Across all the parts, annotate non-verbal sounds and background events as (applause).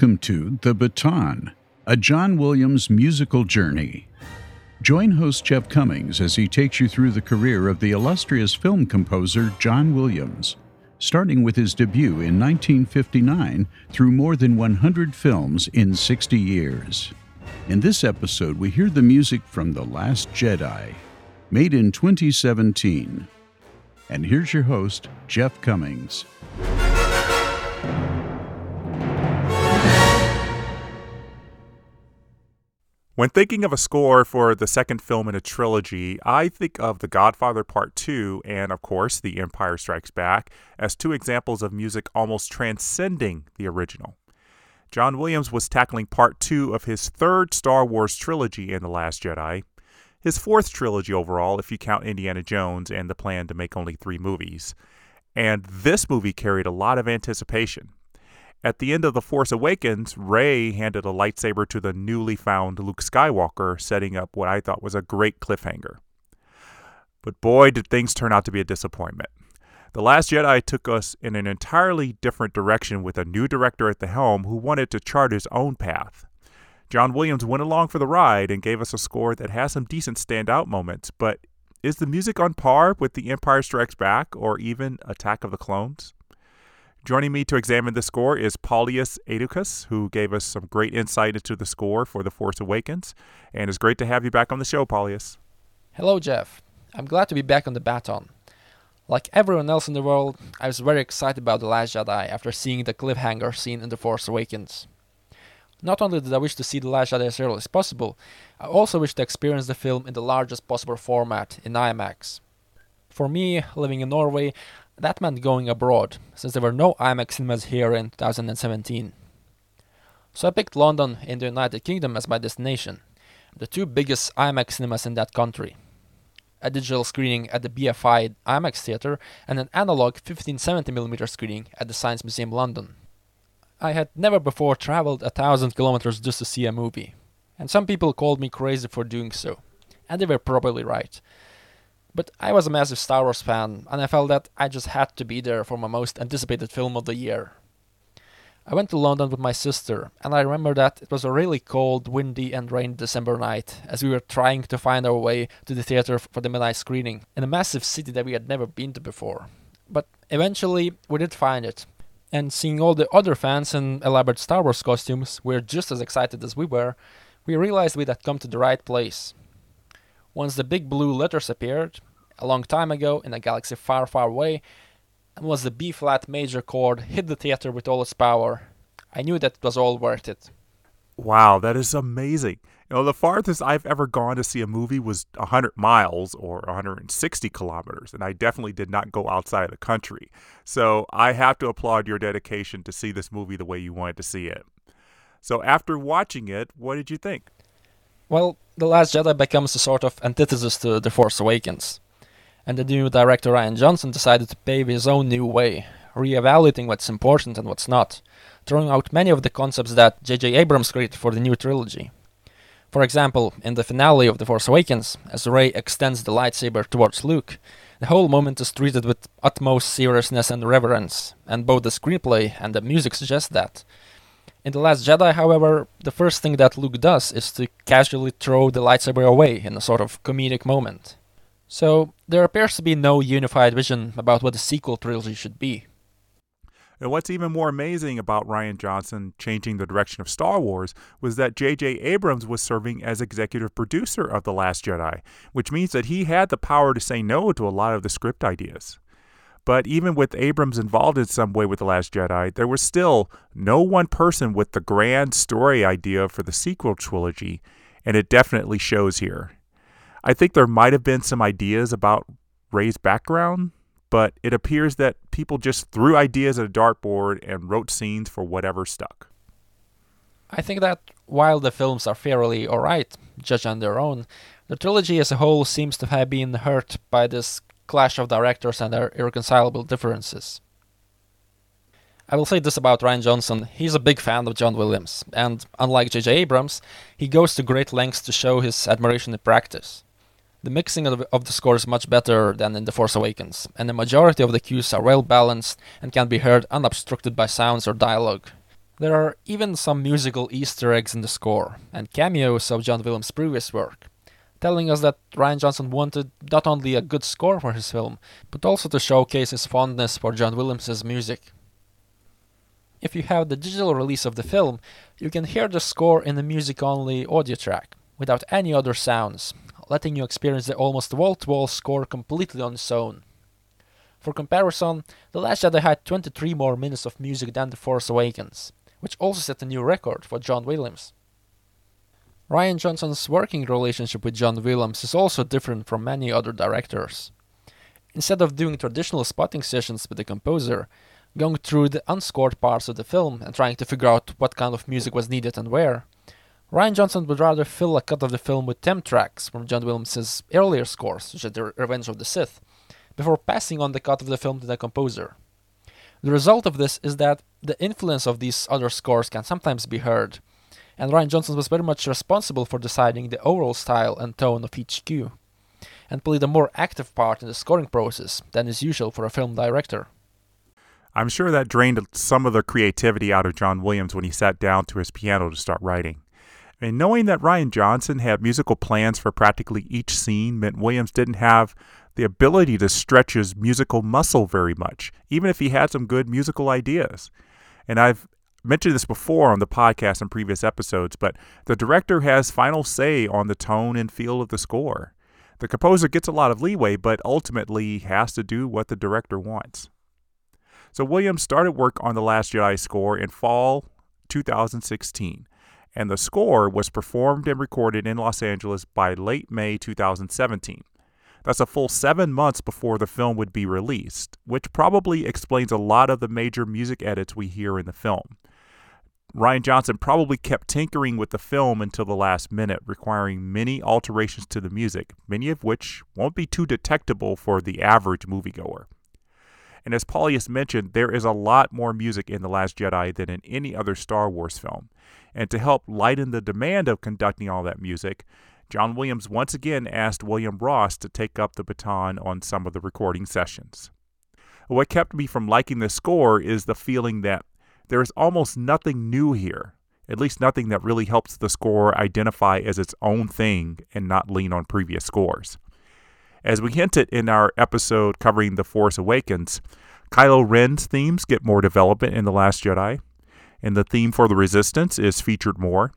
Welcome to The Baton, a John Williams musical journey. Join host Jeff Commings as he takes you through the career of the illustrious film composer John Williams, starting with his debut in 1959 through more than 100 films in 60 years. In this episode, we hear the music from The Last Jedi, made in 2017. And here's your host, Jeff Commings. When thinking of a score for the second film in a trilogy, I think of The Godfather Part 2 and, of course, The Empire Strikes Back as two examples of music almost transcending the original. John Williams was tackling Part 2 of his third Star Wars trilogy in The Last Jedi, his fourth trilogy overall, if you count Indiana Jones and the plan to make only three movies. And this movie carried a lot of anticipation. At the end of The Force Awakens, Rey handed a lightsaber to the newly found Luke Skywalker, setting up what I thought was a great cliffhanger. But boy, did things turn out to be a disappointment. The Last Jedi took us in an entirely different direction with a new director at the helm who wanted to chart his own path. John Williams went along for the ride and gave us a score that has some decent standout moments, but is the music on par with The Empire Strikes Back or even Attack of the Clones? Joining me to examine the score is Paulius Eidukas, who gave us some great insight into the score for The Force Awakens. And it's great to have you back on the show, Paulius. Hello, Jeff. I'm glad to be back on the baton. Like everyone else in the world, I was very excited about The Last Jedi after seeing the cliffhanger scene in The Force Awakens. Not only did I wish to see The Last Jedi as early as possible, I also wish to experience the film in the largest possible format in IMAX. For me, living in Norway, that meant going abroad, since there were no IMAX cinemas here in 2017. So I picked London in the United Kingdom as my destination, the two biggest IMAX cinemas in that country. A digital screening at the BFI IMAX Theatre and an analog 1570mm screening at the Science Museum London. I had never before traveled a thousand kilometers just to see a movie, and some people called me crazy for doing so, and they were probably right. But I was a massive Star Wars fan, and I felt that I just had to be there for my most anticipated film of the year. I went to London with my sister, and I remember that it was a really cold, windy, and rainy December night as we were trying to find our way to the theater for the midnight screening in a massive city that we had never been to before. But eventually, we did find it, and seeing all the other fans in elaborate Star Wars costumes were just as excited as we were, we realized we had come to the right place. Once the big blue letters appeared, a long time ago in a galaxy far, far away, and once the B flat major chord hit the theater with all its power, I knew that it was all worth it. Wow, that is amazing. You know, the farthest I've ever gone to see a movie was 100 miles or 160 kilometers, and I definitely did not go outside of the country. So I have to applaud your dedication to see this movie the way you wanted to see it. So after watching it, what did you think? Well, The Last Jedi becomes a sort of antithesis to The Force Awakens. And the new director Rian Johnson decided to pave his own new way, re-evaluating what's important and what's not, throwing out many of the concepts that J.J. Abrams created for the new trilogy. For example, in the finale of The Force Awakens, as Rey extends the lightsaber towards Luke, the whole moment is treated with utmost seriousness and reverence, and both the screenplay and the music suggest that. In The Last Jedi, however, the first thing that Luke does is to casually throw the lightsaber away in a sort of comedic moment. So, there appears to be no unified vision about what the sequel trilogy should be. And what's even more amazing about Rian Johnson changing the direction of Star Wars was that J.J. Abrams was serving as executive producer of The Last Jedi, which means that he had the power to say no to a lot of the script ideas. But even with Abrams involved in some way with The Last Jedi, there was still no one person with the grand story idea for the sequel trilogy, and it definitely shows here. I think there might have been some ideas about Rey's background, but it appears that people just threw ideas at a dartboard and wrote scenes for whatever stuck. I think that while the films are fairly alright, judged on their own, the trilogy as a whole seems to have been hurt by this clash of directors and their irreconcilable differences. I will say this about Rian Johnson he's a big fan of John Williams, and unlike J.J. Abrams, he goes to great lengths to show his admiration in practice. The mixing of, of the score is much better than in The Force Awakens, and the majority of the cues are well balanced and can be heard unobstructed by sounds or dialogue. There are even some musical Easter eggs in the score, and cameos of John Williams' previous work, telling us that Rian Johnson wanted not only a good score for his film, but also to showcase his fondness for John Williams' music. If you have the digital release of the film, you can hear the score in the music only audio track, without any other sounds, letting you experience the almost wall to wall score completely on its own. For comparison, The Last Jedi had 23 more minutes of music than The Force Awakens, which also set a new record for John Williams. Rian Johnson's working relationship with John Williams is also different from many other directors. Instead of doing traditional spotting sessions with the composer, going through the unscored parts of the film and trying to figure out what kind of music was needed and where, Rian Johnson would rather fill a cut of the film with temp tracks from John Williams' earlier scores, such as The Revenge of the Sith, before passing on the cut of the film to the composer. The result of this is that the influence of these other scores can sometimes be heard, and Rian Johnson was very much responsible for deciding the overall style and tone of each cue, and played a more active part in the scoring process than is usual for a film director. I'm sure that drained some of the creativity out of John Williams when he sat down to his piano to start writing. And knowing that Rian Johnson had musical plans for practically each scene meant Williams didn't have the ability to stretch his musical muscle very much, even if he had some good musical ideas. And I've mentioned this before on the podcast and previous episodes, but the director has final say on the tone and feel of the score. The composer gets a lot of leeway, but ultimately has to do what the director wants. So Williams started work on The Last Jedi score in fall 2016, and the score was performed and recorded in Los Angeles by late May 2017. That's a full seven months before the film would be released, which probably explains a lot of the major music edits we hear in the film. Rian Johnson probably kept tinkering with the film until the last minute, requiring many alterations to the music, many of which won't be too detectable for the average moviegoer. And as Paulius mentioned, there is a lot more music in The Last Jedi than in any other Star Wars film. And to help lighten the demand of conducting all that music, John Williams once again asked William Ross to take up the baton on some of the recording sessions. What kept me from liking the score is the feeling that there is almost nothing new here, at least nothing that really helps the score identify as its own thing and not lean on previous scores. As we hinted in our episode covering The Force Awakens, Kylo Ren's themes get more development in The Last Jedi, and the theme for the Resistance is featured more.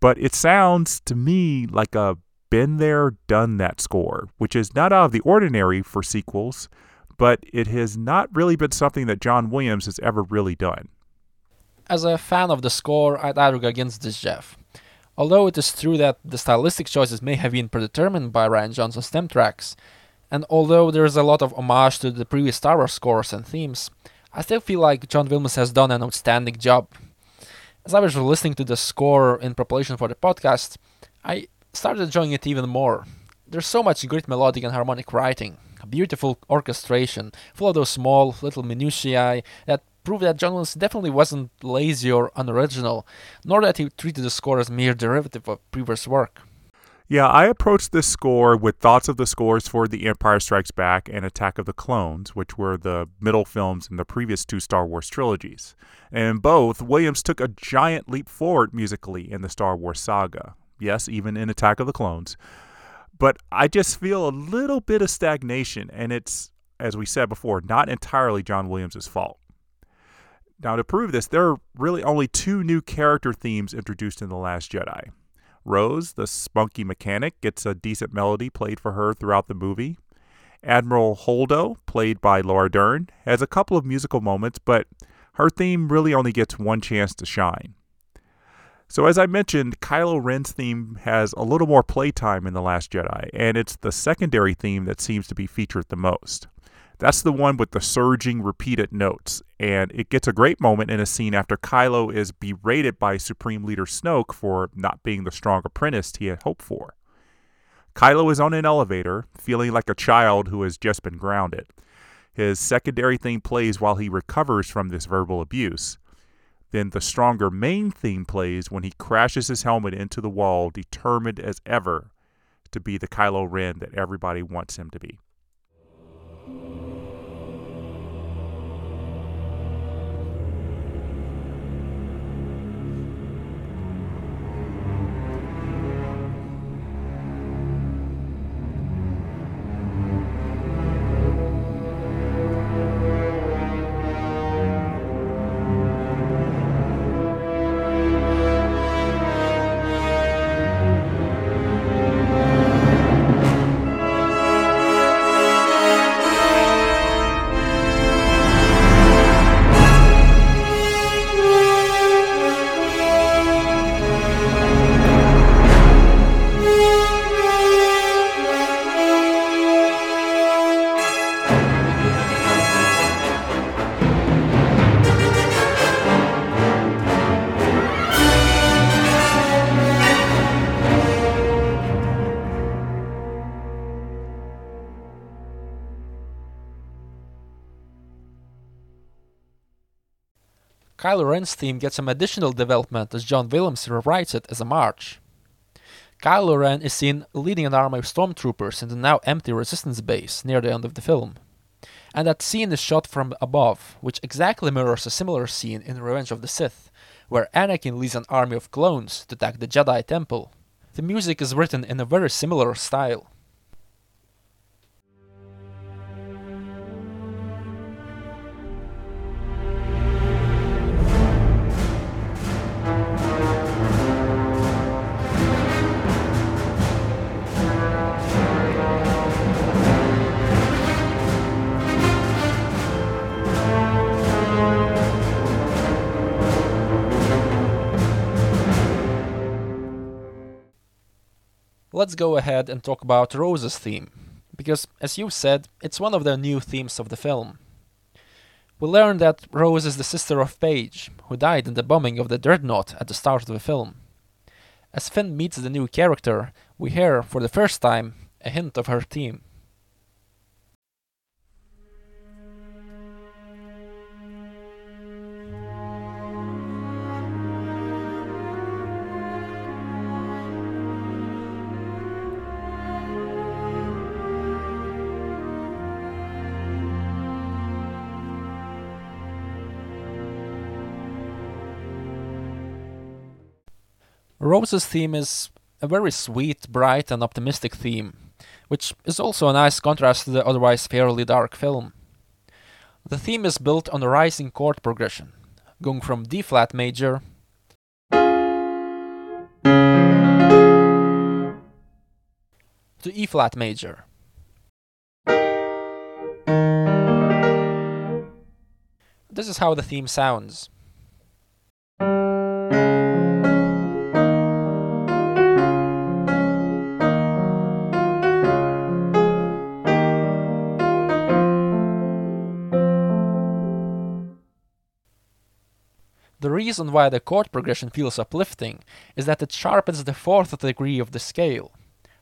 But it sounds to me like a been there, done that score, which is not out of the ordinary for sequels, but it has not really been something that John Williams has ever really done. As a fan of the score, I'd argue against this, Jeff. Although it is true that the stylistic choices may have been predetermined by Rian Johnson's theme tracks, and although there is a lot of homage to the previous Star Wars scores and themes, I still feel like John Williams has done an outstanding job. As I was listening to the score in preparation for the podcast, I started enjoying it even more. There's so much great melodic and harmonic writing, a beautiful orchestration, full of those small little minutiae that prove that John Williams definitely wasn't lazy or unoriginal, nor that he treated the score as mere derivative of previous work. Yeah, I approached this score with thoughts of the scores for The Empire Strikes Back and Attack of the Clones, which were the middle films in the previous two Star Wars trilogies. And both, Williams took a giant leap forward musically in the Star Wars saga. Yes, even in Attack of the Clones. But I just feel a little bit of stagnation, and it's, as we said before, not entirely John Williams' fault. Now, to prove this, there are really only two new character themes introduced in The Last Jedi. Rose, the spunky mechanic, gets a decent melody played for her throughout the movie. Admiral Holdo, played by Laura Dern, has a couple of musical moments, but her theme really only gets one chance to shine. So, as I mentioned, Kylo Ren's theme has a little more playtime in The Last Jedi, and it's the secondary theme that seems to be featured the most. That's the one with the surging, repeated notes, and it gets a great moment in a scene after Kylo is berated by Supreme Leader Snoke for not being the strong apprentice he had hoped for. Kylo is on an elevator, feeling like a child who has just been grounded. His secondary theme plays while he recovers from this verbal abuse. Then the stronger main theme plays when he crashes his helmet into the wall, determined as ever to be the Kylo Ren that everybody wants him to be. Kylo Ren's theme gets some additional development as John Williams rewrites it as a march. Kylo Ren is seen leading an army of stormtroopers in the now empty resistance base near the end of the film. And that scene is shot from above, which exactly mirrors a similar scene in Revenge of the Sith, where Anakin leads an army of clones to attack the Jedi Temple. The music is written in a very similar style. Let's go ahead and talk about Rose's theme, because as you said, it's one of the new themes of the film. We learn that Rose is the sister of Paige, who died in the bombing of the Dreadnought at the start of the film. As Finn meets the new character, we hear, for the first time, a hint of her theme. Rose's theme is a very sweet, bright, and optimistic theme, which is also a nice contrast to the otherwise fairly dark film. The theme is built on a rising chord progression, going from D flat major to E flat major. This is how the theme sounds. Reason why the chord progression feels uplifting is that it sharpens the fourth degree of the scale,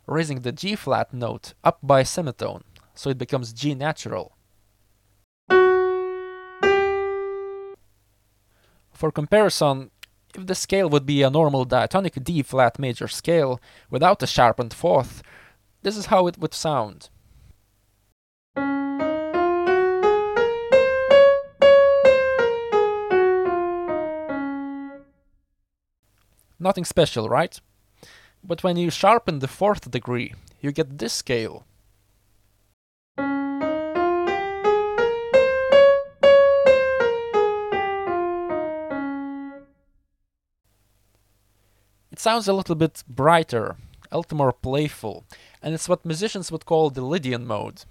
raising the G flat note up by a semitone, so it becomes G natural. For comparison, if the scale would be a normal diatonic D flat major scale without a sharpened fourth, this is how it would sound. Nothing special, right? But when you sharpen the fourth degree, you get this scale. It sounds a little bit brighter, a little more playful, and it's what musicians would call the Lydian mode.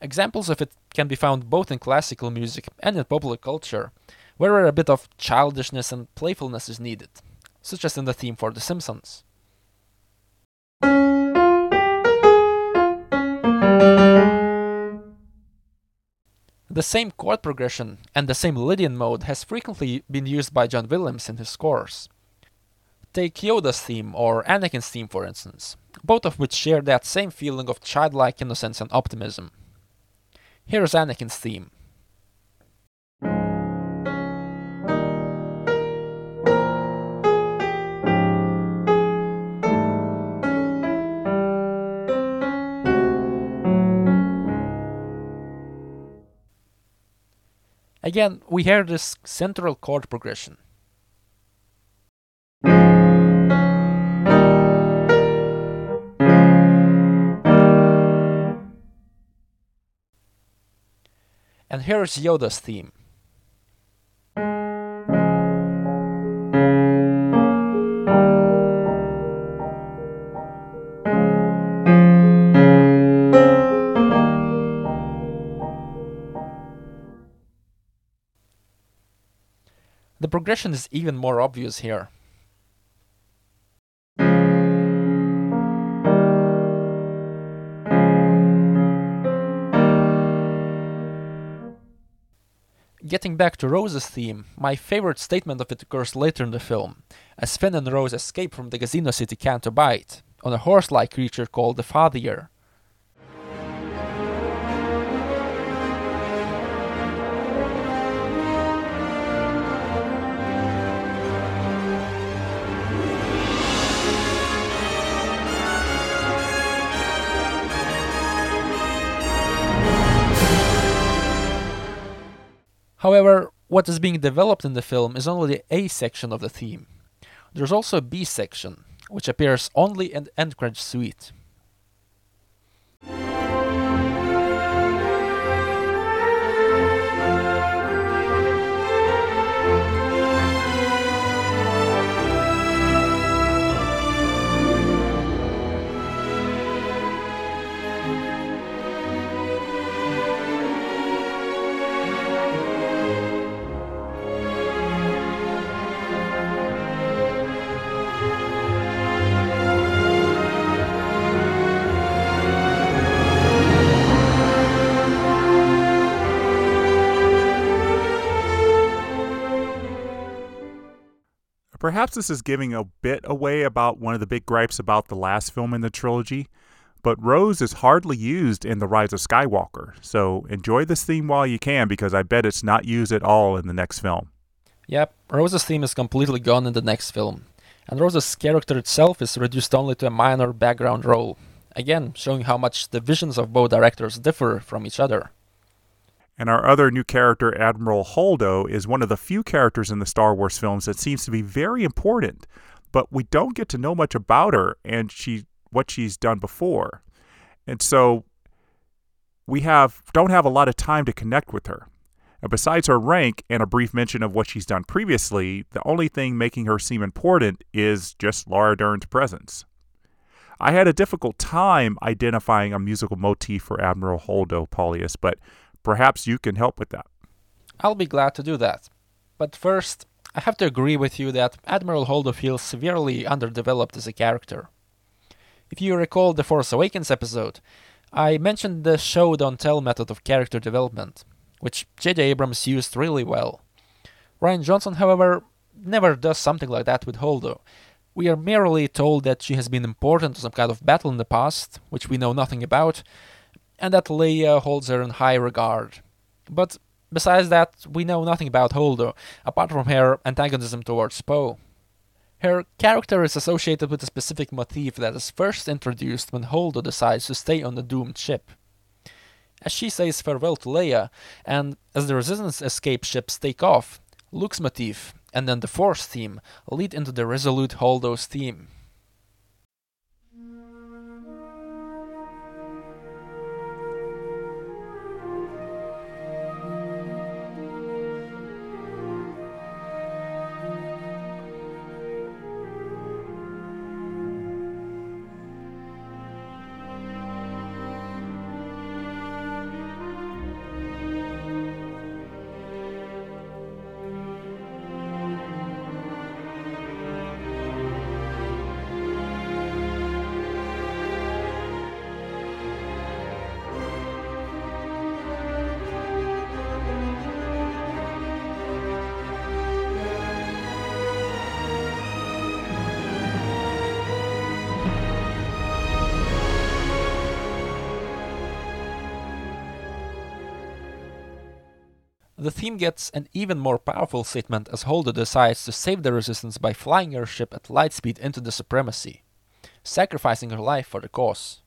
Examples of it can be found both in classical music and in popular culture, where a bit of childishness and playfulness is needed such as in the theme for The Simpsons. The same chord progression and the same Lydian mode has frequently been used by John Williams in his scores. Take Yoda's theme or Anakin's theme for instance, both of which share that same feeling of childlike innocence and optimism. Here's Anakin's theme. Again, we hear this central chord progression. And here's Yoda's theme. Progression is even more obvious here. Getting back to Rose's theme, my favorite statement of it occurs later in the film, as Finn and Rose escape from the casino city Canto Bight on a horse-like creature called the Fathier. However, what is being developed in the film is only the A section of the theme. There's also a B section, which appears only in the end credits suite. Perhaps this is giving a bit away about one of the big gripes about the last film in the trilogy, but Rose is hardly used in The Rise of Skywalker, so enjoy this theme while you can because I bet it's not used at all in the next film. Yep, Rose's theme is completely gone in the next film, and Rose's character itself is reduced only to a minor background role, again showing how much the visions of both directors differ from each other. And our other new character, Admiral Holdo, is one of the few characters in the Star Wars films that seems to be very important, but we don't get to know much about her and she what she's done before. And so we have don't have a lot of time to connect with her. And besides her rank and a brief mention of what she's done previously, the only thing making her seem important is just Laura Dern's presence. I had a difficult time identifying a musical motif for Admiral Holdo Paulius, but Perhaps you can help with that. I'll be glad to do that. But first, I have to agree with you that Admiral Holdo feels severely underdeveloped as a character. If you recall the Force Awakens episode, I mentioned the show don't tell method of character development, which J.J. Abrams used really well. Rian Johnson, however, never does something like that with Holdo. We are merely told that she has been important to some kind of battle in the past, which we know nothing about, and that Leia holds her in high regard. But besides that, we know nothing about Holdo, apart from her antagonism towards Poe. Her character is associated with a specific motif that is first introduced when Holdo decides to stay on the doomed ship. As she says farewell to Leia, and as the Resistance escape ships take off, Luke's motif and then the Force theme lead into the Resolute Holdo's theme. The theme gets an even more powerful statement as Holdo decides to save the Resistance by flying her ship at light speed into the Supremacy, sacrificing her life for the cause.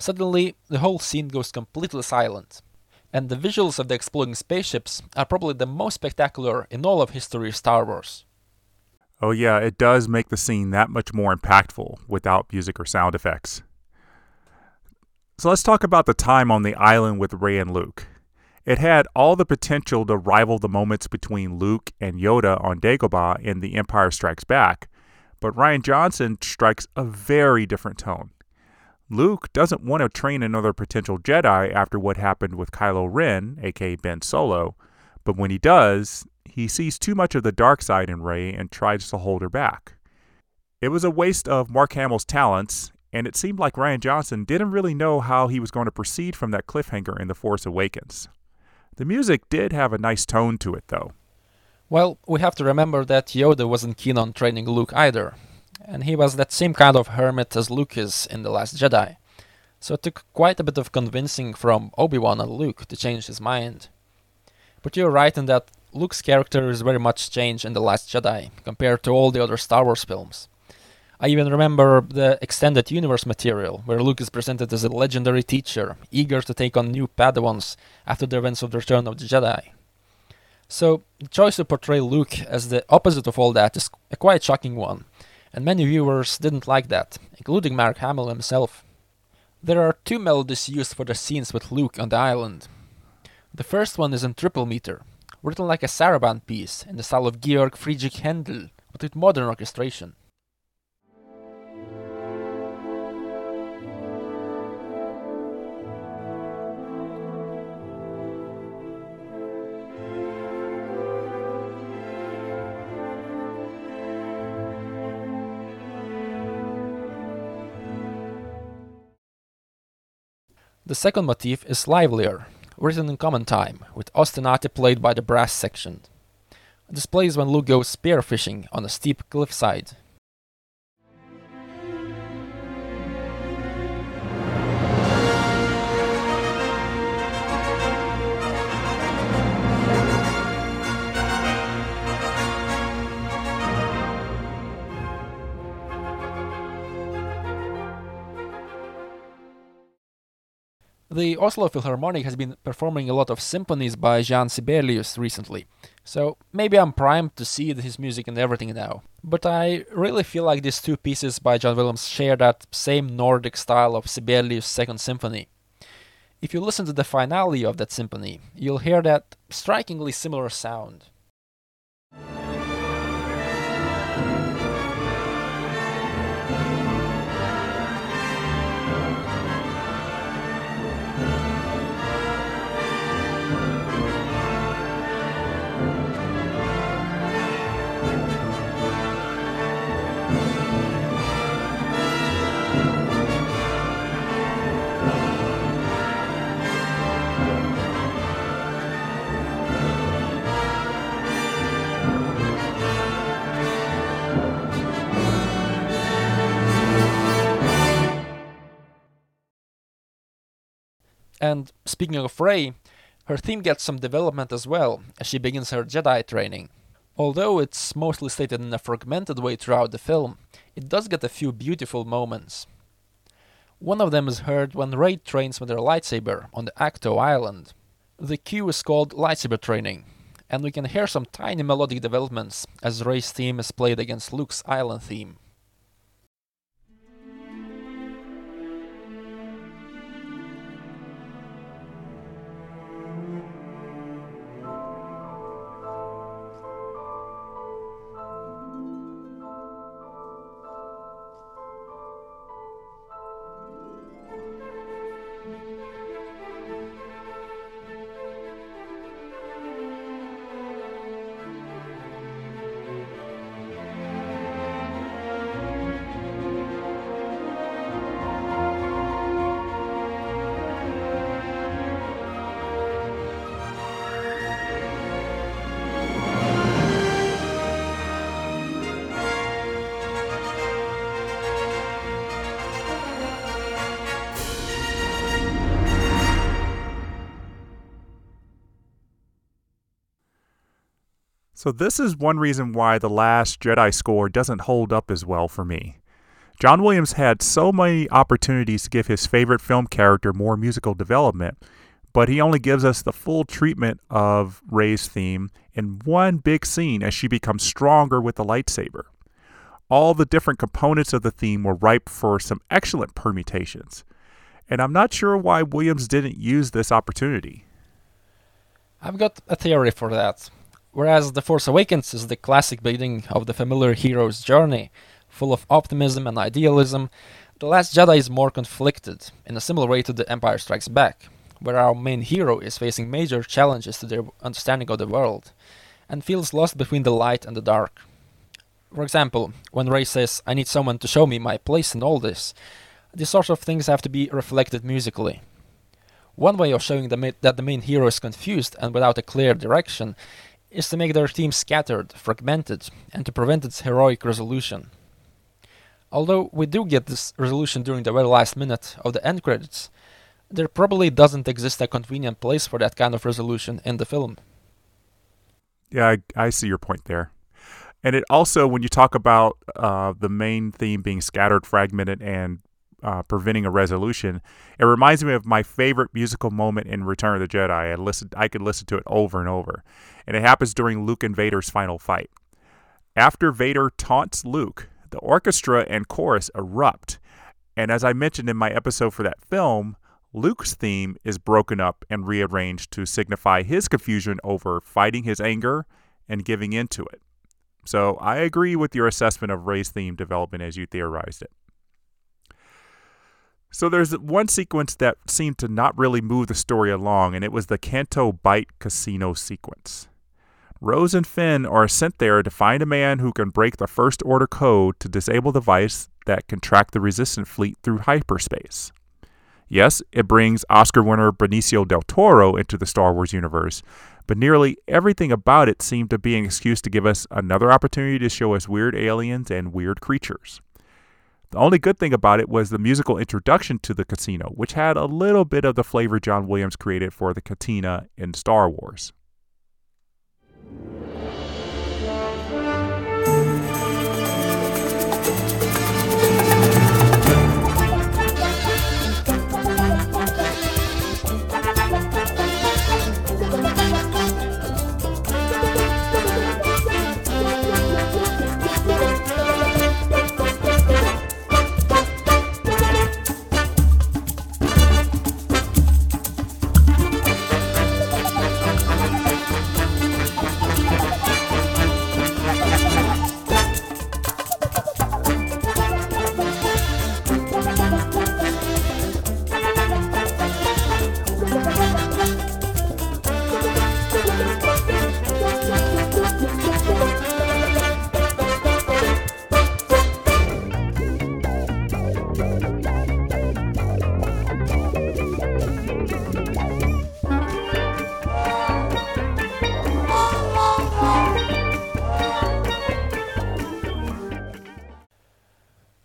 Suddenly, the whole scene goes completely silent, and the visuals of the exploding spaceships are probably the most spectacular in all of history of Star Wars. Oh, yeah, it does make the scene that much more impactful without music or sound effects. So let's talk about the time on the island with Rey and Luke. It had all the potential to rival the moments between Luke and Yoda on Dagobah in The Empire Strikes Back, but Rian Johnson strikes a very different tone. Luke doesn't want to train another potential Jedi after what happened with Kylo Ren, aka Ben Solo, But when he does, he sees too much of the dark side in Rey and tries to hold her back. It was a waste of Mark Hamill's talents, and it seemed like Rian Johnson didn't really know how he was going to proceed from that cliffhanger in The Force Awakens. The music did have a nice tone to it, though. Well, we have to remember that Yoda wasn't keen on training Luke either, and he was that same kind of hermit as Luke is in The Last Jedi. So it took quite a bit of convincing from Obi Wan and Luke to change his mind. But you're right in that Luke's character is very much changed in The Last Jedi compared to all the other Star Wars films. I even remember the extended universe material, where Luke is presented as a legendary teacher, eager to take on new Padawans after the events of the Return of the Jedi. So, the choice to portray Luke as the opposite of all that is a quite shocking one, and many viewers didn't like that, including Mark Hamill himself. There are two melodies used for the scenes with Luke on the island. The first one is in triple meter, written like a saraband piece in the style of Georg Friedrich Händel, but with modern orchestration. The second motif is livelier, written in common time, with ostinati played by the brass section. It displays when Luke goes spearfishing on a steep cliffside. The Oslo Philharmonic has been performing a lot of symphonies by Jean Sibelius recently, so maybe I'm primed to see his music and everything now. But I really feel like these two pieces by John Williams share that same Nordic style of Sibelius' Second Symphony. If you listen to the finale of that symphony, you'll hear that strikingly similar sound. And speaking of Rey, her theme gets some development as well as she begins her Jedi training. Although it's mostly stated in a fragmented way throughout the film, it does get a few beautiful moments. One of them is heard when Rey trains with her lightsaber on the Ahch-To Island. The cue is called lightsaber training, and we can hear some tiny melodic developments as Rey's theme is played against Luke's island theme. So, this is one reason why The Last Jedi score doesn't hold up as well for me. John Williams had so many opportunities to give his favorite film character more musical development, but he only gives us the full treatment of Rey's theme in one big scene as she becomes stronger with the lightsaber. All the different components of the theme were ripe for some excellent permutations, and I'm not sure why Williams didn't use this opportunity. I've got a theory for that. Whereas The Force Awakens is the classic beginning of the familiar hero's journey, full of optimism and idealism, The Last Jedi is more conflicted, in a similar way to The Empire Strikes Back, where our main hero is facing major challenges to their understanding of the world and feels lost between the light and the dark. For example, when Rey says, I need someone to show me my place in all this, these sorts of things have to be reflected musically. One way of showing the ma- that the main hero is confused and without a clear direction is to make their team scattered, fragmented, and to prevent its heroic resolution. Although we do get this resolution during the very last minute of the end credits, there probably doesn't exist a convenient place for that kind of resolution in the film. Yeah, I, I see your point there. And it also, when you talk about uh, the main theme being scattered, fragmented, and uh, preventing a resolution, it reminds me of my favorite musical moment in Return of the Jedi. I listened, I could listen to it over and over, and it happens during Luke and Vader's final fight. After Vader taunts Luke, the orchestra and chorus erupt, and as I mentioned in my episode for that film, Luke's theme is broken up and rearranged to signify his confusion over fighting his anger and giving in to it. So I agree with your assessment of Rey's theme development as you theorized it. So there's one sequence that seemed to not really move the story along, and it was the Canto Bight Casino sequence. Rose and Finn are sent there to find a man who can break the First Order code to disable the device that can track the Resistance fleet through hyperspace. Yes, it brings Oscar winner Benicio del Toro into the Star Wars universe, but nearly everything about it seemed to be an excuse to give us another opportunity to show us weird aliens and weird creatures. The only good thing about it was the musical introduction to the casino, which had a little bit of the flavor John Williams created for the cantina in Star Wars.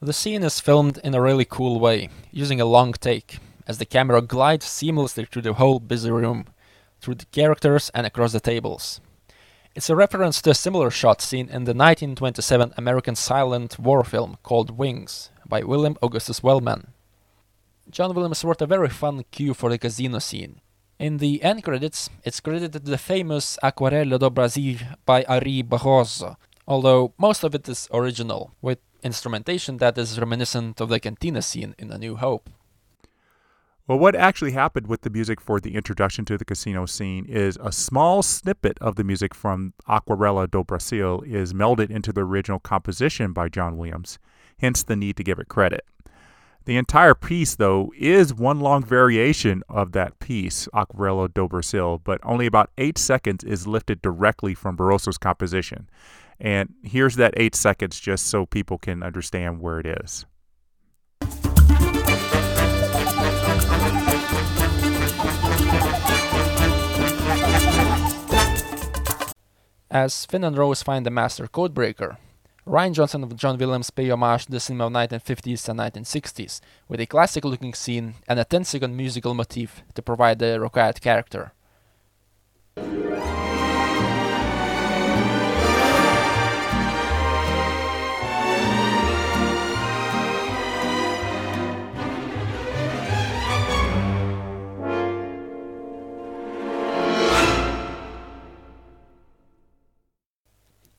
The scene is filmed in a really cool way, using a long take, as the camera glides seamlessly through the whole busy room, through the characters and across the tables. It's a reference to a similar shot seen in the 1927 American silent war film called Wings by William Augustus Wellman. John Williams wrote a very fun cue for the casino scene. In the end credits, it's credited to the famous Aquarela do Brasil by Ari Barroso, although most of it is original, with instrumentation that is reminiscent of the cantina scene in A New Hope. Well, what actually happened with the music for the introduction to the casino scene is a small snippet of the music from Aquarela do Brasil is melded into the original composition by John Williams, hence the need to give it credit. The entire piece, though, is one long variation of that piece, Aquarela do Brasil, but only about eight seconds is lifted directly from Barroso's composition. And here's that eight seconds just so people can understand where it is. As Finn and Rose find the master codebreaker, Rian Johnson and John Williams pay homage to the cinema of 1950s and 1960s with a classic looking scene and a 10 second musical motif to provide the required character.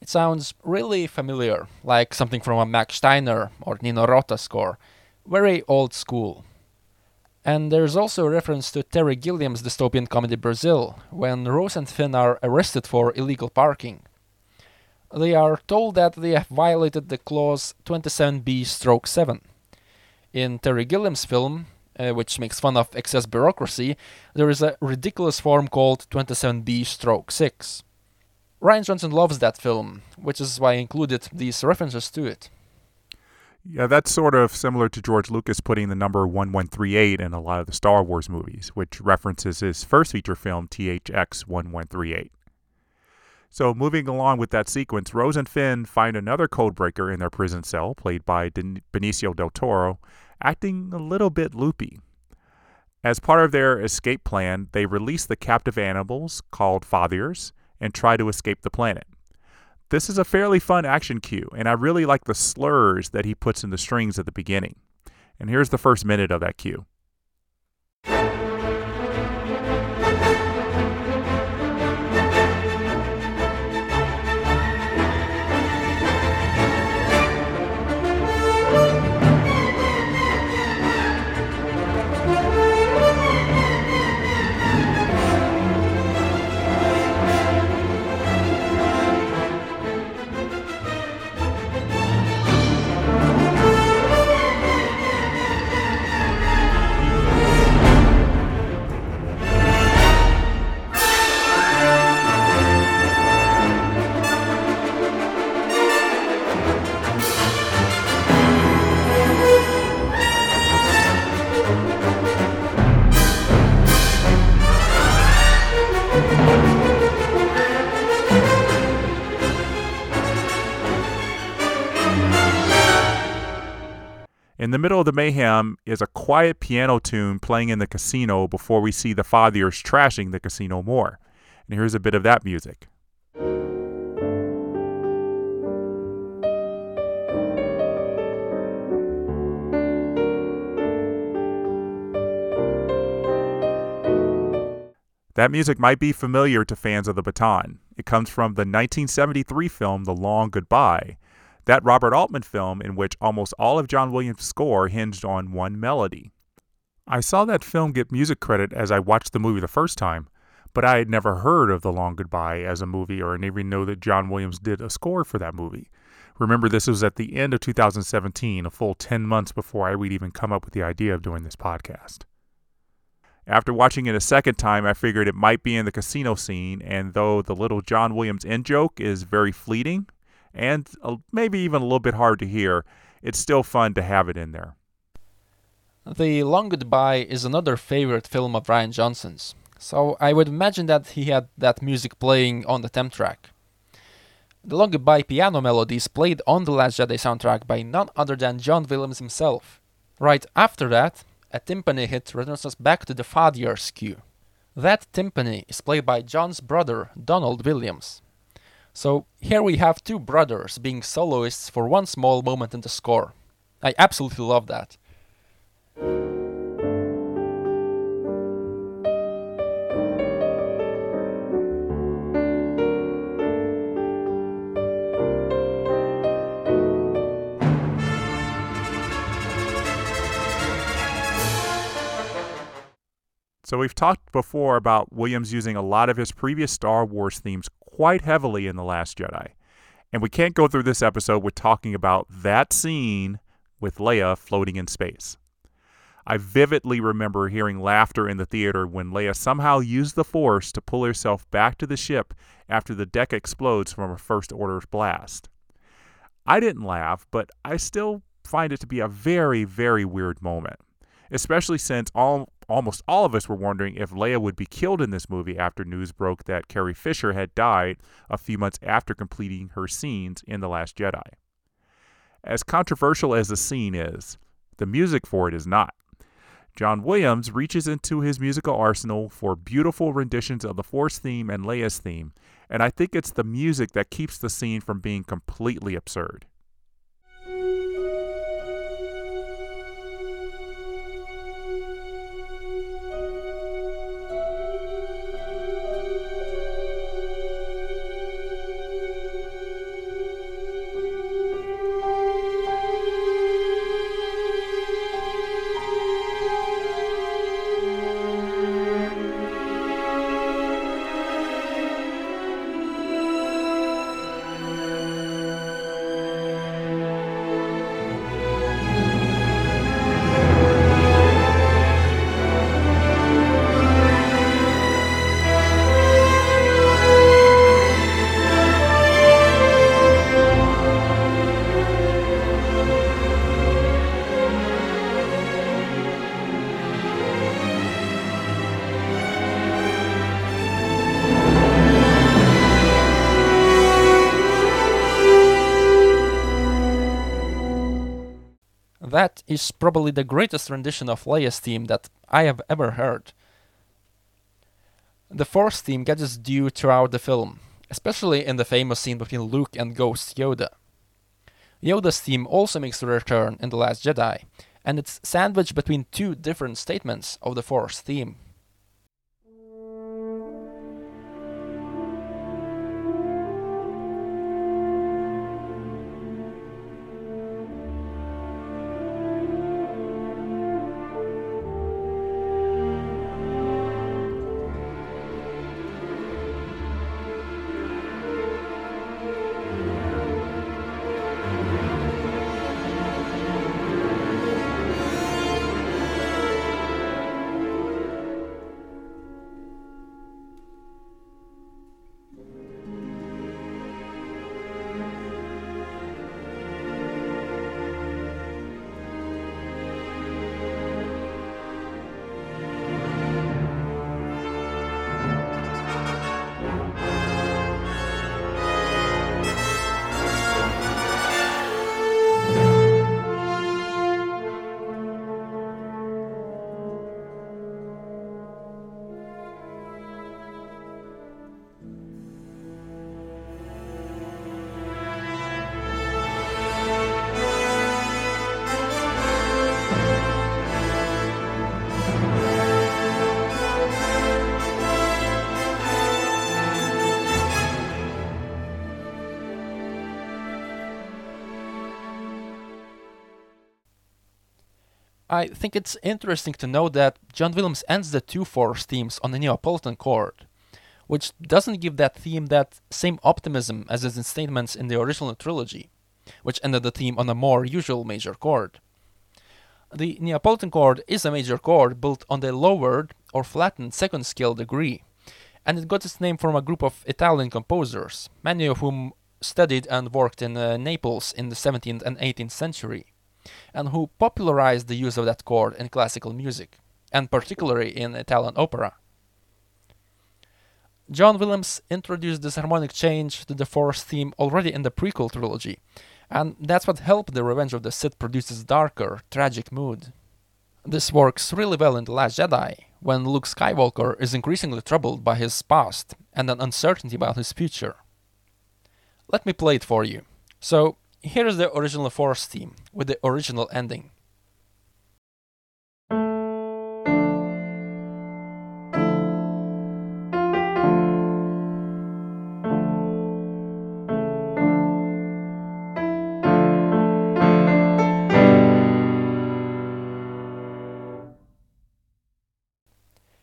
It sounds really familiar, like something from a Max Steiner or Nino Rota score, very old school. And there's also a reference to Terry Gilliam's dystopian comedy Brazil, when Rose and Finn are arrested for illegal parking. They are told that they have violated the clause 27b stroke 7. In Terry Gilliam's film, uh, which makes fun of excess bureaucracy, there is a ridiculous form called 27B stroke 6. Rian Johnson loves that film, which is why I included these references to it. Yeah, that's sort of similar to George Lucas putting the number 1138 in a lot of the Star Wars movies, which references his first feature film, THX 1138. So, moving along with that sequence, Rose and Finn find another codebreaker in their prison cell, played by Benicio del Toro, acting a little bit loopy. As part of their escape plan, they release the captive animals, called Fathiers, and try to escape the planet. This is a fairly fun action cue, and I really like the slurs that he puts in the strings at the beginning. And here's the first minute of that cue. In the middle of the mayhem is a quiet piano tune playing in the casino before we see the Fathiers trashing the casino more. And here's a bit of that music. That music might be familiar to fans of the baton. It comes from the 1973 film The Long Goodbye, that Robert Altman film in which almost all of John Williams' score hinged on one melody. I saw that film get music credit as I watched the movie the first time, but I had never heard of The Long Goodbye as a movie or even know that John Williams did a score for that movie. Remember, this was at the end of 2017, a full 10 months before I would even come up with the idea of doing this podcast. After watching it a second time, I figured it might be in the casino scene, and though the little John Williams in joke is very fleeting, and maybe even a little bit hard to hear, it's still fun to have it in there. The Long Goodbye is another favorite film of Rian Johnson's, so I would imagine that he had that music playing on the temp track. The Long Goodbye piano melody is played on the Last Jedi soundtrack by none other than John Williams himself. Right after that, a timpani hit returns us back to the Fathiers cue. That timpani is played by John's brother, Donald Williams. So here we have two brothers being soloists for one small moment in the score. I absolutely love that. So we've talked before about Williams using a lot of his previous Star Wars themes quite heavily in The Last Jedi. And we can't go through this episode with talking about that scene with Leia floating in space. I vividly remember hearing laughter in the theater when Leia somehow used the Force to pull herself back to the ship after the deck explodes from a First Order blast. I didn't laugh, but I still find it to be a very, very weird moment, especially since all almost all of us were wondering if Leia would be killed in this movie after news broke that Carrie Fisher had died a few months after completing her scenes in The Last Jedi. As controversial as the scene is, the music for it is not. John Williams reaches into his musical arsenal for beautiful renditions of the Force theme and Leia's theme, and I think it's the music that keeps the scene from being completely absurd. Is probably the greatest rendition of Leia's theme that I have ever heard. The Force theme gets its due throughout the film, especially in the famous scene between Luke and Ghost Yoda. Yoda's theme also makes a return in The Last Jedi, and it's sandwiched between two different statements of the Force theme. I think it's interesting to note that John Williams ends the two Force themes on the Neapolitan chord, which doesn't give that theme that same optimism as his statements in the original trilogy, which ended the theme on a more usual major chord. The Neapolitan chord is a major chord built on the lowered or flattened second scale degree, and it got its name from a group of Italian composers, many of whom studied and worked in uh, Naples in the 17th and 18th century and who popularized the use of that chord in classical music, and particularly in Italian opera. John Williams introduced this harmonic change to the Force theme already in the prequel trilogy, and that's what helped the Revenge of the Sith produce its darker, tragic mood. This works really well in The Last Jedi, when Luke Skywalker is increasingly troubled by his past and an uncertainty about his future. Let me play it for you. So, here is the original Force theme with the original ending.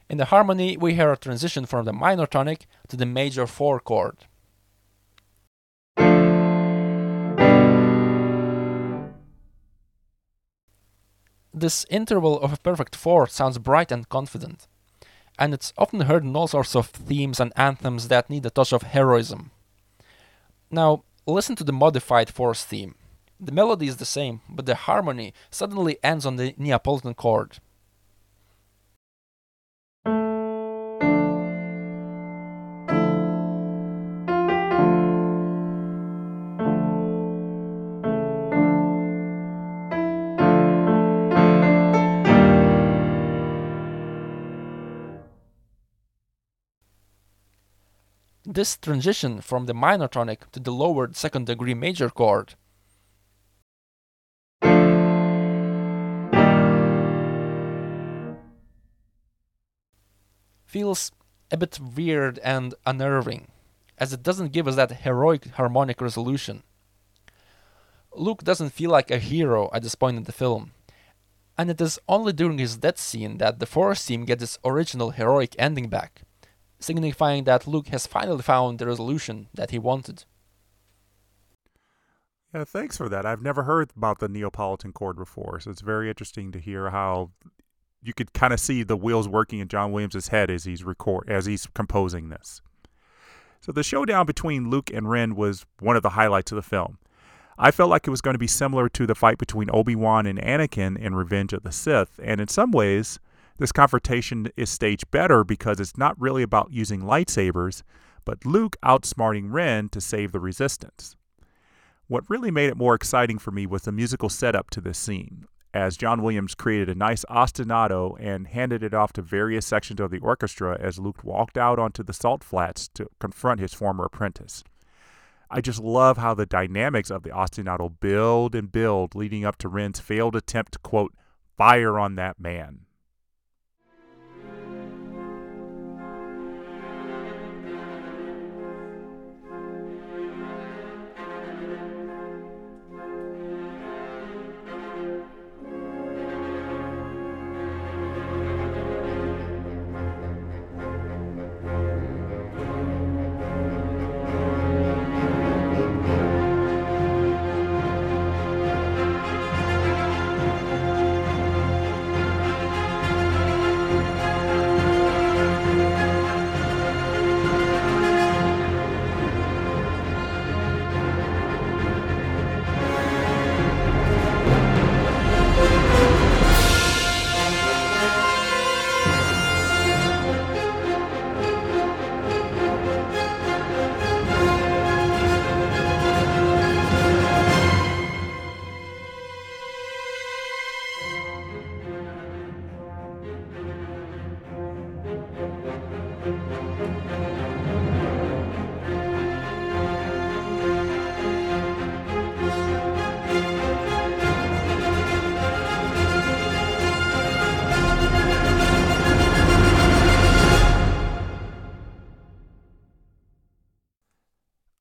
In the harmony, we hear a transition from the minor tonic to the major 4 chord. This interval of a perfect fourth sounds bright and confident, and it's often heard in all sorts of themes and anthems that need a touch of heroism. Now, listen to the modified Force theme. The melody is the same, but the harmony suddenly ends on the Neapolitan chord. This transition from the minor tonic to the lowered second degree major chord feels a bit weird and unnerving, as it doesn't give us that heroic harmonic resolution. Luke doesn't feel like a hero at this point in the film, and it is only during his death scene that the Force theme gets its original heroic ending back signifying that Luke has finally found the resolution that he wanted. Yeah, thanks for that. I've never heard about the Neapolitan chord before, so it's very interesting to hear how you could kind of see the wheels working in John Williams' head as he's record as he's composing this. So the showdown between Luke and Ren was one of the highlights of the film. I felt like it was going to be similar to the fight between Obi-Wan and Anakin in Revenge of the Sith, and in some ways, this confrontation is staged better because it's not really about using lightsabers, but Luke outsmarting Ren to save the resistance. What really made it more exciting for me was the musical setup to this scene. as John Williams created a nice ostinato and handed it off to various sections of the orchestra as Luke walked out onto the salt flats to confront his former apprentice. I just love how the dynamics of the ostinato build and build leading up to Ren's failed attempt to, quote, fire on that man.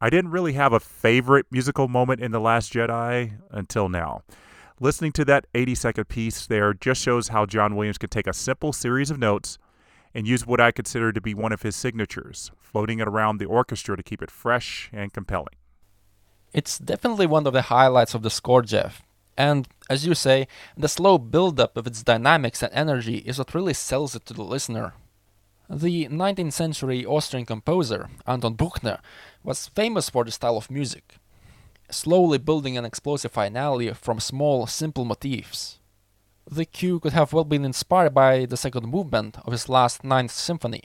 I didn't really have a favorite musical moment in The Last Jedi until now. Listening to that 80 second piece there just shows how John Williams could take a simple series of notes and use what I consider to be one of his signatures, floating it around the orchestra to keep it fresh and compelling. It's definitely one of the highlights of the score, Jeff. And, as you say, the slow build up of its dynamics and energy is what really sells it to the listener. The 19th century Austrian composer, Anton Bruckner, was famous for this style of music, slowly building an explosive finale from small, simple motifs. The cue could have well been inspired by the second movement of his last Ninth Symphony.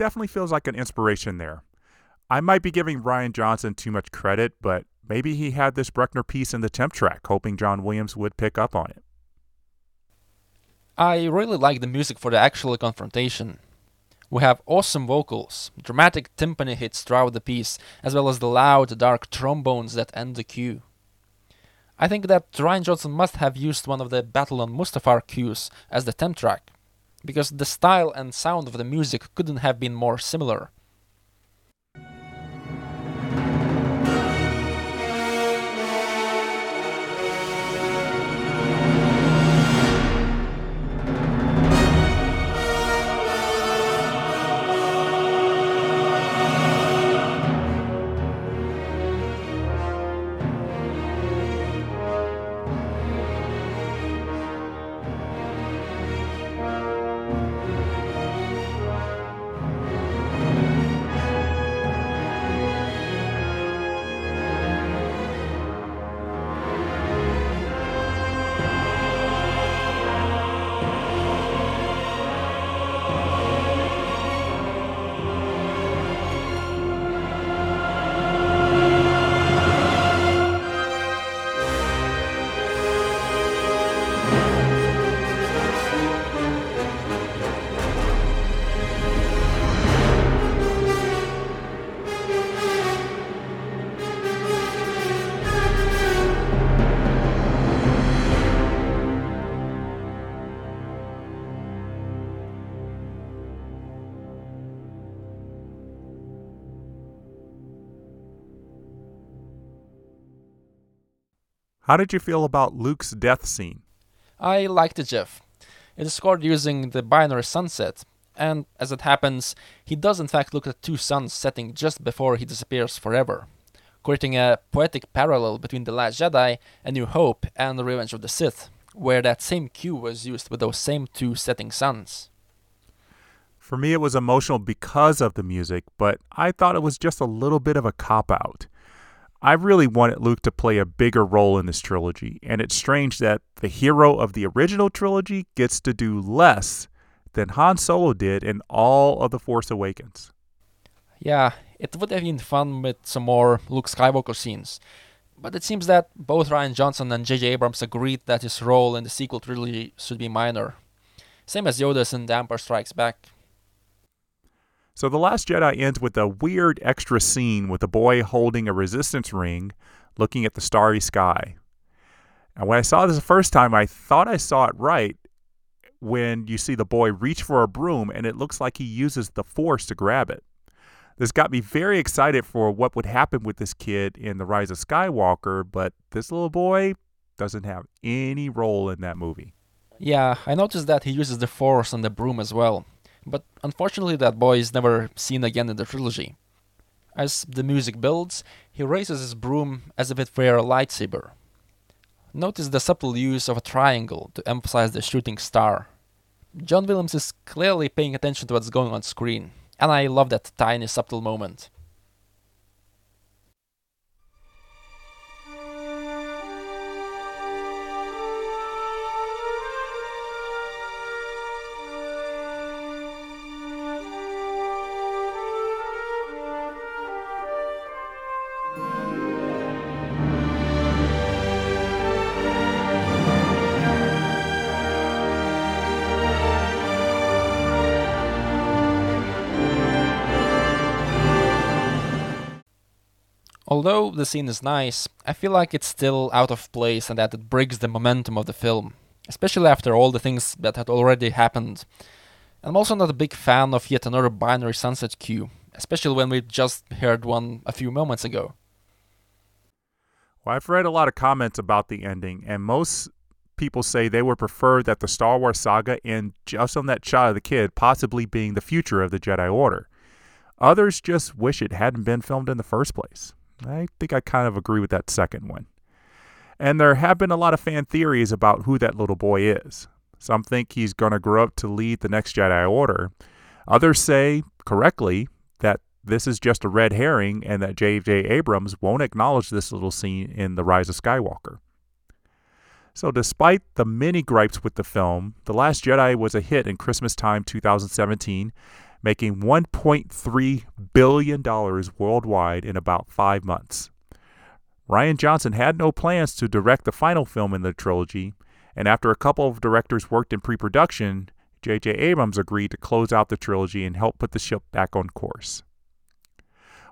Definitely feels like an inspiration there. I might be giving Rian Johnson too much credit, but maybe he had this Bruckner piece in the temp track, hoping John Williams would pick up on it. I really like the music for the actual confrontation. We have awesome vocals, dramatic timpani hits throughout the piece, as well as the loud, dark trombones that end the cue. I think that Rian Johnson must have used one of the Battle on Mustafar cues as the temp track because the style and sound of the music couldn't have been more similar. How did you feel about Luke's death scene? I liked it, Jeff. It is scored using the binary sunset, and as it happens, he does in fact look at two suns setting just before he disappears forever, creating a poetic parallel between The Last Jedi, A New Hope, and The Revenge of the Sith, where that same cue was used with those same two setting suns. For me, it was emotional because of the music, but I thought it was just a little bit of a cop out. I really wanted Luke to play a bigger role in this trilogy, and it's strange that the hero of the original trilogy gets to do less than Han Solo did in all of The Force Awakens. Yeah, it would have been fun with some more Luke Skywalker scenes, but it seems that both Rian Johnson and J.J. Abrams agreed that his role in the sequel trilogy should be minor. Same as Yoda's in The Empire Strikes Back. So The Last Jedi ends with a weird extra scene with a boy holding a resistance ring looking at the starry sky. And when I saw this the first time, I thought I saw it right when you see the boy reach for a broom and it looks like he uses the force to grab it. This got me very excited for what would happen with this kid in The Rise of Skywalker, but this little boy doesn't have any role in that movie. Yeah, I noticed that he uses the force on the broom as well but unfortunately that boy is never seen again in the trilogy. As the music builds, he raises his broom as if it were a lightsaber. Notice the subtle use of a triangle to emphasize the shooting star. John Williams is clearly paying attention to what's going on screen, and I love that tiny subtle moment. Although the scene is nice, I feel like it's still out of place and that it breaks the momentum of the film, especially after all the things that had already happened. I'm also not a big fan of yet another binary sunset cue, especially when we just heard one a few moments ago. Well, I've read a lot of comments about the ending, and most people say they would prefer that the Star Wars saga end just on that shot of the kid possibly being the future of the Jedi Order. Others just wish it hadn't been filmed in the first place. I think I kind of agree with that second one. And there have been a lot of fan theories about who that little boy is. Some think he's going to grow up to lead the next Jedi Order. Others say, correctly, that this is just a red herring and that J.J. Abrams won't acknowledge this little scene in The Rise of Skywalker. So, despite the many gripes with the film, The Last Jedi was a hit in Christmas time 2017 making $1.3 billion worldwide in about five months. Rian Johnson had no plans to direct the final film in the trilogy, and after a couple of directors worked in pre production, J.J. Abrams agreed to close out the trilogy and help put the ship back on course.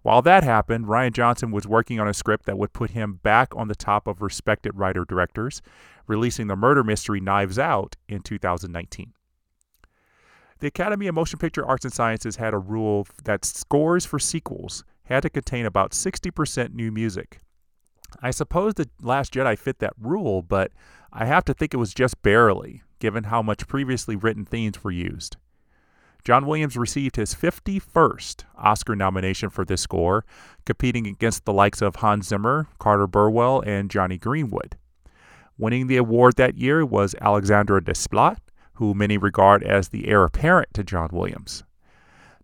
While that happened, Rian Johnson was working on a script that would put him back on the top of respected writer directors, releasing the murder mystery Knives Out in 2019. The Academy of Motion Picture Arts and Sciences had a rule that scores for sequels had to contain about 60% new music. I suppose The Last Jedi fit that rule, but I have to think it was just barely, given how much previously written themes were used. John Williams received his 51st Oscar nomination for this score, competing against the likes of Hans Zimmer, Carter Burwell, and Jonny Greenwood. Winning the award that year was Alexandre Desplat who many regard as the heir apparent to John Williams.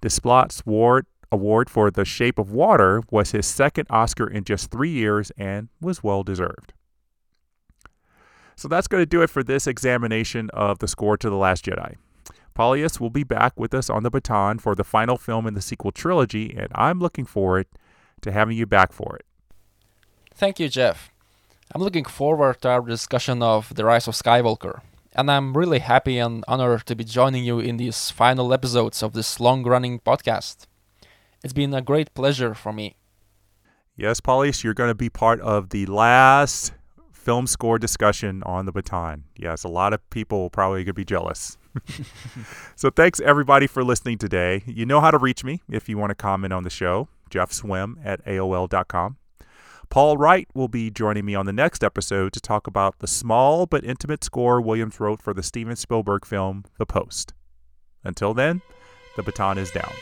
Desplat's award, award for The Shape of Water was his second Oscar in just three years and was well deserved. So that's going to do it for this examination of the score to The Last Jedi. Paulius will be back with us on the baton for the final film in the sequel trilogy, and I'm looking forward to having you back for it. Thank you, Jeff. I'm looking forward to our discussion of The Rise of Skywalker and I'm really happy and honored to be joining you in these final episodes of this long running podcast. It's been a great pleasure for me. Yes, Paulius, you're going to be part of the last film score discussion on the baton. Yes, a lot of people probably to be jealous. (laughs) so thanks everybody for listening today. You know how to reach me if you want to comment on the show. Jeff Swim at AOL.com. Paul Wright will be joining me on the next episode to talk about the small but intimate score Williams wrote for the Steven Spielberg film The Post. Until then, the baton is down.